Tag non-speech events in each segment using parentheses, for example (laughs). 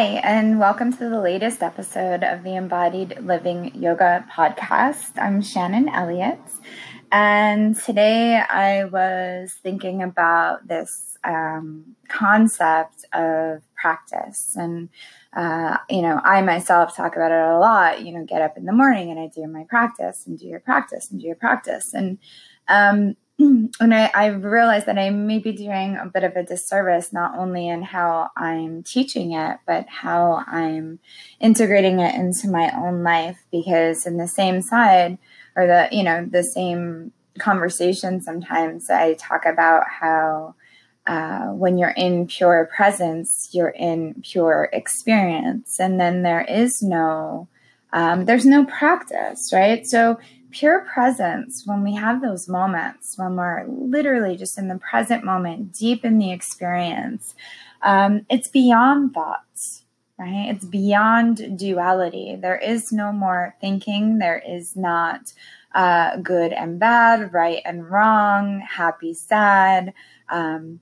Hi, and welcome to the latest episode of the Embodied Living Yoga podcast. I'm Shannon Elliott, and today I was thinking about this um, concept of practice. And, uh, you know, I myself talk about it a lot. You know, get up in the morning and I do my practice and do your practice and do your practice. And, um, (clears throat) and I, I realized that I may be doing a bit of a disservice, not only in how I'm teaching it, but how I'm integrating it into my own life. Because in the same side, or the, you know, the same conversation, sometimes I talk about how uh, when you're in pure presence, you're in pure experience. And then there is no, um, there's no practice, right? So pure presence, when we have those moments, when we're literally just in the present moment, deep in the experience, um, it's beyond thoughts, right? It's beyond duality. There is no more thinking. There is not uh, good and bad, right and wrong, happy, sad. Um,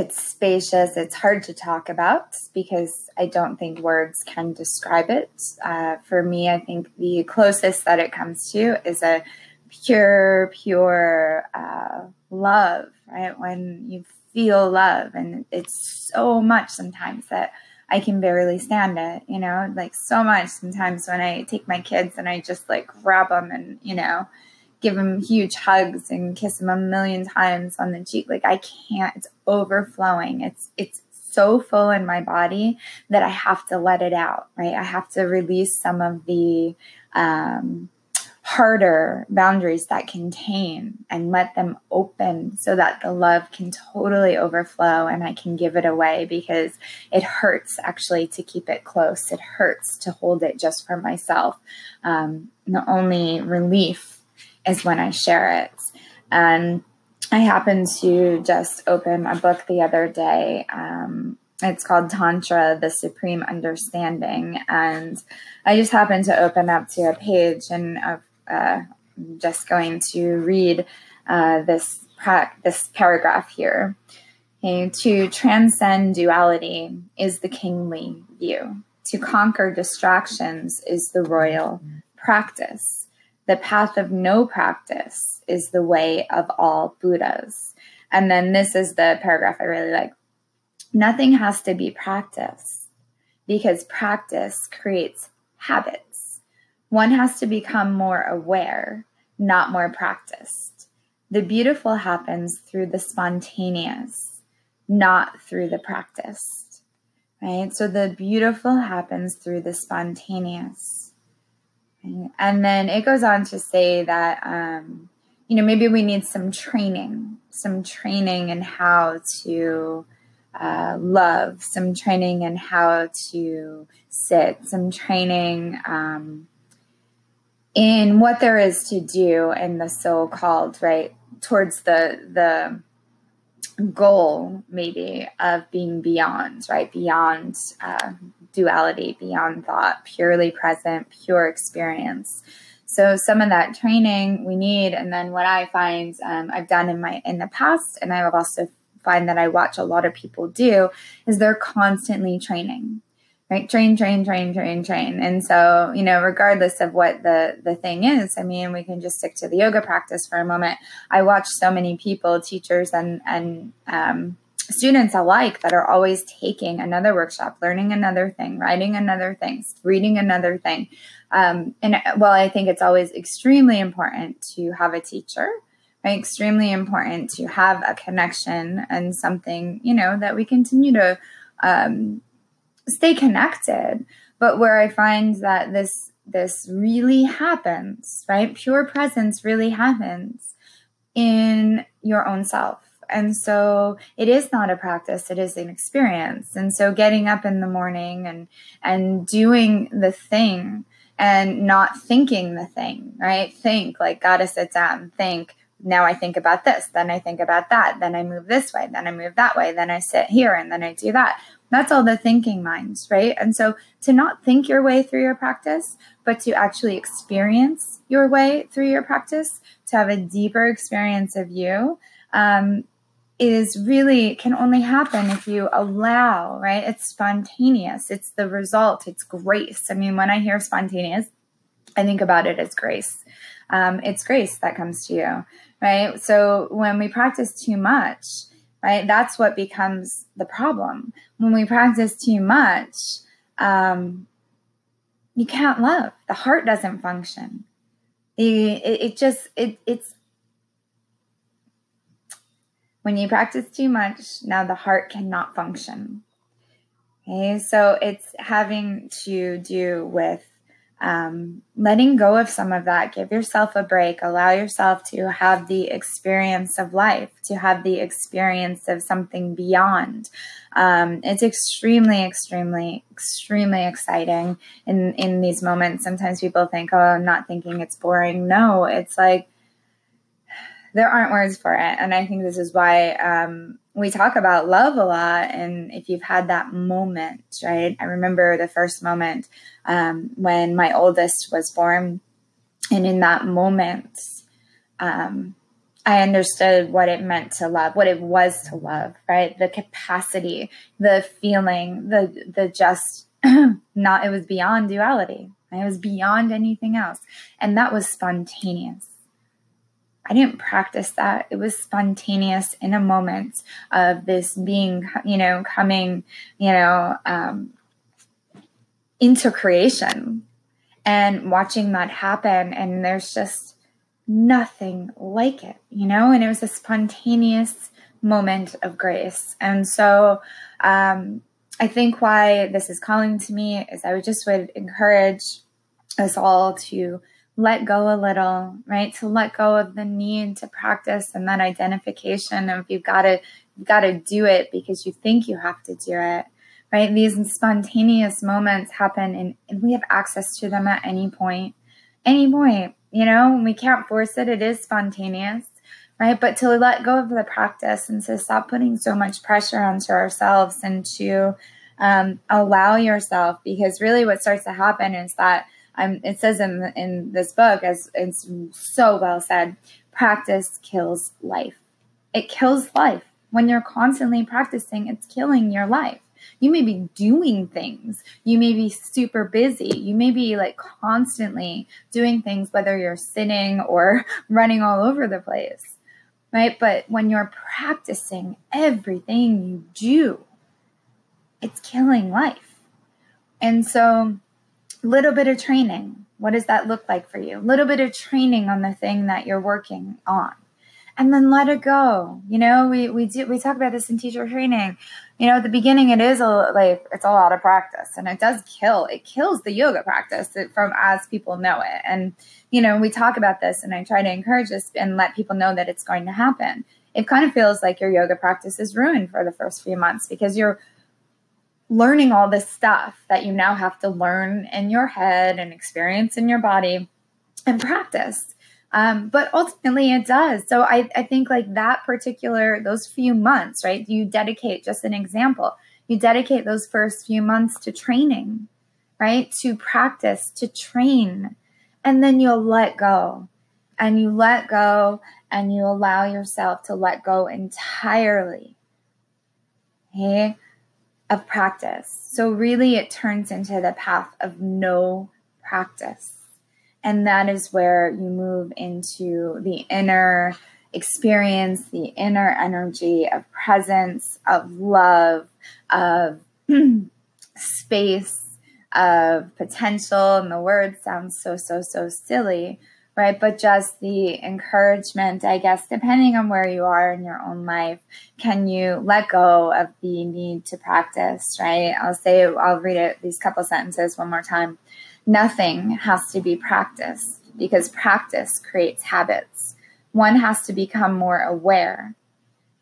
it's spacious. It's hard to talk about because I don't think words can describe it. Uh, for me, I think the closest that it comes to is a pure, pure uh, love, right? When you feel love, and it's so much sometimes that I can barely stand it, you know, like so much sometimes when I take my kids and I just like grab them and, you know, give him huge hugs and kiss him a million times on the cheek. Like I can't, it's overflowing. It's, it's so full in my body that I have to let it out, right? I have to release some of the, um, harder boundaries that contain and let them open so that the love can totally overflow and I can give it away because it hurts actually to keep it close. It hurts to hold it just for myself. Um, the only relief is when I share it. I happened to just open a book the other day. Um, it's called Tantra, the Supreme Understanding. And I just happened to open up to a page and I'm uh, just going to read uh, this, pra- this paragraph here. Okay, to transcend duality is the kingly view. To conquer distractions is the royal practice the path of no practice is the way of all Buddhas. And then this is the paragraph I really like. Nothing has to be practiced because practice creates habits. One has to become more aware, not more practiced. The beautiful happens through the spontaneous, not through the practiced. Right? So the beautiful happens through the spontaneous and then it goes on to say that, um, you know, maybe we need some training, some training in how to uh, love, some training in how to sit, some training um, in what there is to do in the so-called right towards the the goal maybe of being beyond right beyond uh, duality, beyond thought, purely present, pure experience. So some of that training we need, and then what I find um, I've done in my in the past, and I also find that I watch a lot of people do, is they're constantly training right train train train train train and so you know regardless of what the the thing is i mean we can just stick to the yoga practice for a moment i watch so many people teachers and and um, students alike that are always taking another workshop, learning another thing, writing another thing, reading another thing. Um, and well, I think it's always extremely important to have a teacher, right? Extremely important to have a connection and something, you know, that we continue to um, stay connected. But where I find that this this really happens, right? Pure presence really happens in your own self and so it is not a practice, it is an experience. And so getting up in the morning and and doing the thing and not thinking the thing, right? Think like gotta sit down, and think, now I think about this, then I think about that, then I move this way, then I move that way, then I sit here and then I do that. That's all the thinking minds, right? And so to not think your way through your practice, but to actually experience your way through your practice, to have a deeper experience of you, um, is really can only happen if you allow, right? It's spontaneous. It's the result. It's grace. I mean, when I hear spontaneous, I think about it as grace. Um, it's grace that comes to you, right? So when we practice too much, right, that's what becomes the problem. When we practice too much, um, you can't love. The heart doesn't function. The it, it just it it's when you practice too much, now the heart cannot function. Okay, so it's having to do with um, letting go of some of that. Give yourself a break. Allow yourself to have the experience of life, to have the experience of something beyond. Um, it's extremely, extremely, extremely exciting in in these moments. Sometimes people think, "Oh, I'm not thinking it's boring." No, it's like there aren't words for it. And I think this is why um, we talk about love a lot. And if you've had that moment, right? I remember the first moment um, when my oldest was born. And in that moment, um, I understood what it meant to love, what it was to love, right? The capacity, the feeling, the the just (clears throat) not it was beyond duality. It was beyond anything else. And that was spontaneous. I didn't practice that. It was spontaneous in a moment of this being, you know, coming, you know, um, into creation and watching that happen. And there's just nothing like it, you know, and it was a spontaneous moment of grace. And so, um, I think why this is calling to me is I would just would encourage us all to let go a little, right? To let go of the need to practice and that identification of you've got to you've got to do it because you think you have to do it. Right? These spontaneous moments happen and, and we have access to them at any point. Any point. You know, we can't force it. It is spontaneous. Right. But to let go of the practice and to stop putting so much pressure onto ourselves and to um, allow yourself, because really what starts to happen is that um, it says in in this book, as it's so well said, practice kills life. It kills life when you're constantly practicing. It's killing your life. You may be doing things. You may be super busy. You may be like constantly doing things, whether you're sitting or (laughs) running all over the place, right? But when you're practicing everything you do, it's killing life. And so little bit of training. What does that look like for you? Little bit of training on the thing that you're working on. And then let it go. You know, we, we do, we talk about this in teacher training. You know, at the beginning, it is a, like, it's a lot of practice and it does kill, it kills the yoga practice from as people know it. And, you know, we talk about this and I try to encourage this and let people know that it's going to happen. It kind of feels like your yoga practice is ruined for the first few months because you're learning all this stuff that you now have to learn in your head and experience in your body and practice. Um, but ultimately it does. So I, I think like that particular, those few months, right? You dedicate just an example, you dedicate those first few months to training, right? To practice, to train, and then you'll let go and you let go and you allow yourself to let go entirely. Okay of practice. So, really, it turns into the path of no practice. And that is where you move into the inner experience, the inner energy of presence, of love, of (clears throat) space, of potential. And the word sounds so, so, so silly, right? But just the encouragement, I guess, depending on where you are in your own life, can you let go of the need to practice, right? I'll say, I'll read it, these couple sentences one more time. Nothing has to be practiced because practice creates habits. One has to become more aware,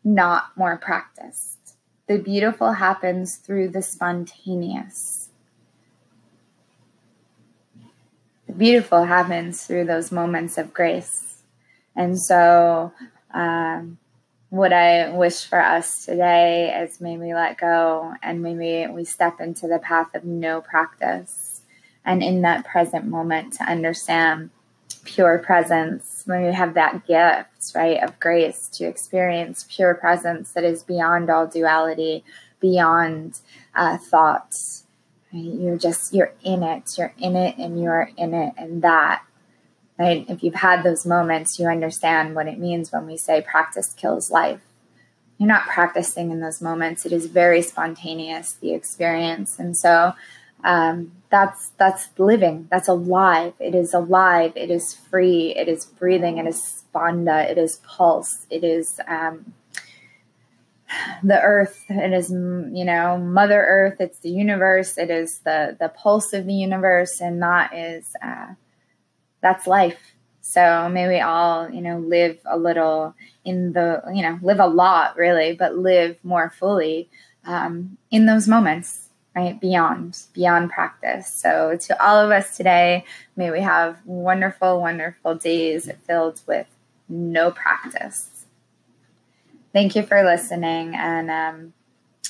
not more practiced. The beautiful happens through the spontaneous. the beautiful happens through those moments of grace. And so, um, what I wish for us today is may we let go and maybe we step into the path of no practice. And in that present moment, to understand pure presence, when we have that gift, right, of grace to experience pure presence that is beyond all duality, beyond uh, thoughts. Right? You're just, you're in it, you're in it, and you're in it, and that. Right? If you've had those moments, you understand what it means when we say practice kills life. You're not practicing in those moments. It is very spontaneous, the experience. And so um, that's that's living that's alive it is alive it is free it is breathing it is spanda. it is pulse it is um, the earth it is you know mother earth it's the universe it is the the pulse of the universe and that is uh, that's life so may we all you know live a little in the you know live a lot really but live more fully um, in those moments right? Beyond, beyond practice. So, to all of us today, may we have wonderful, wonderful days filled with no practice. Thank you for listening. And um,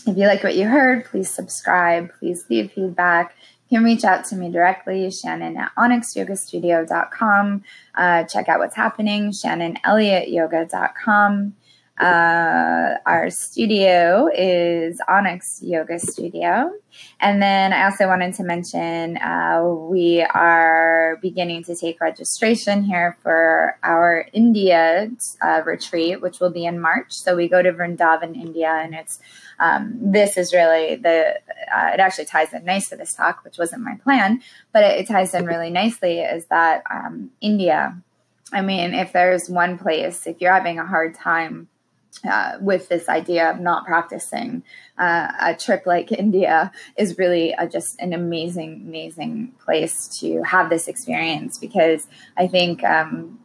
if you like what you heard, please subscribe, please leave feedback. You can reach out to me directly, Shannon at onyxyogastudio.com. Uh, check out what's happening, shannonelliottyoga.com. Uh, our studio is Onyx Yoga Studio. And then I also wanted to mention uh, we are beginning to take registration here for our India uh, retreat, which will be in March. So we go to Vrindavan, India, and it's um, this is really the uh, it actually ties in nice to this talk, which wasn't my plan, but it, it ties in really nicely. Is that um, India? I mean, if there's one place, if you're having a hard time uh, with this idea of not practicing. Uh, a trip like (laughs) India is really a, just an amazing, amazing place to have this experience because I think um,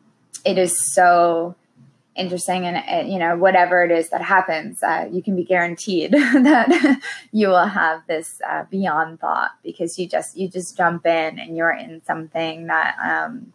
it is so interesting and uh, you know whatever it is that happens uh, you can be guaranteed (laughs) that (laughs) you will have this uh, beyond thought because you just you just jump in and you're in something that um,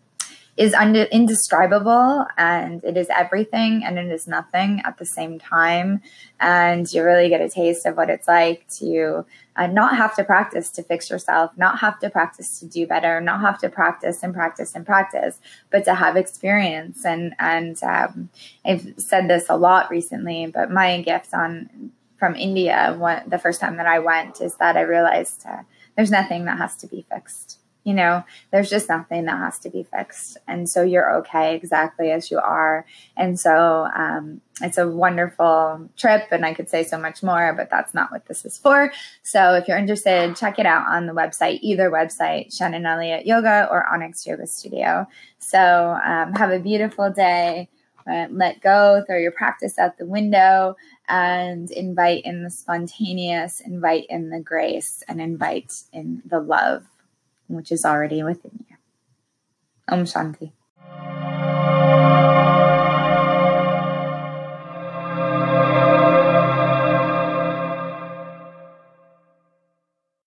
is indescribable and it is everything and it is nothing at the same time. And you really get a taste of what it's like to uh, not have to practice to fix yourself, not have to practice to do better, not have to practice and practice and practice, but to have experience. And and um, I've said this a lot recently, but my gift on from India, the first time that I went, is that I realized uh, there's nothing that has to be fixed you know, there's just nothing that has to be fixed. And so you're okay exactly as you are. And so um, it's a wonderful trip, and I could say so much more, but that's not what this is for. So if you're interested, check it out on the website, either website, Shannon Elliott Yoga or Onyx Yoga Studio. So um, have a beautiful day. Uh, let go, throw your practice out the window, and invite in the spontaneous, invite in the grace, and invite in the love which is already within you. Om Shanti.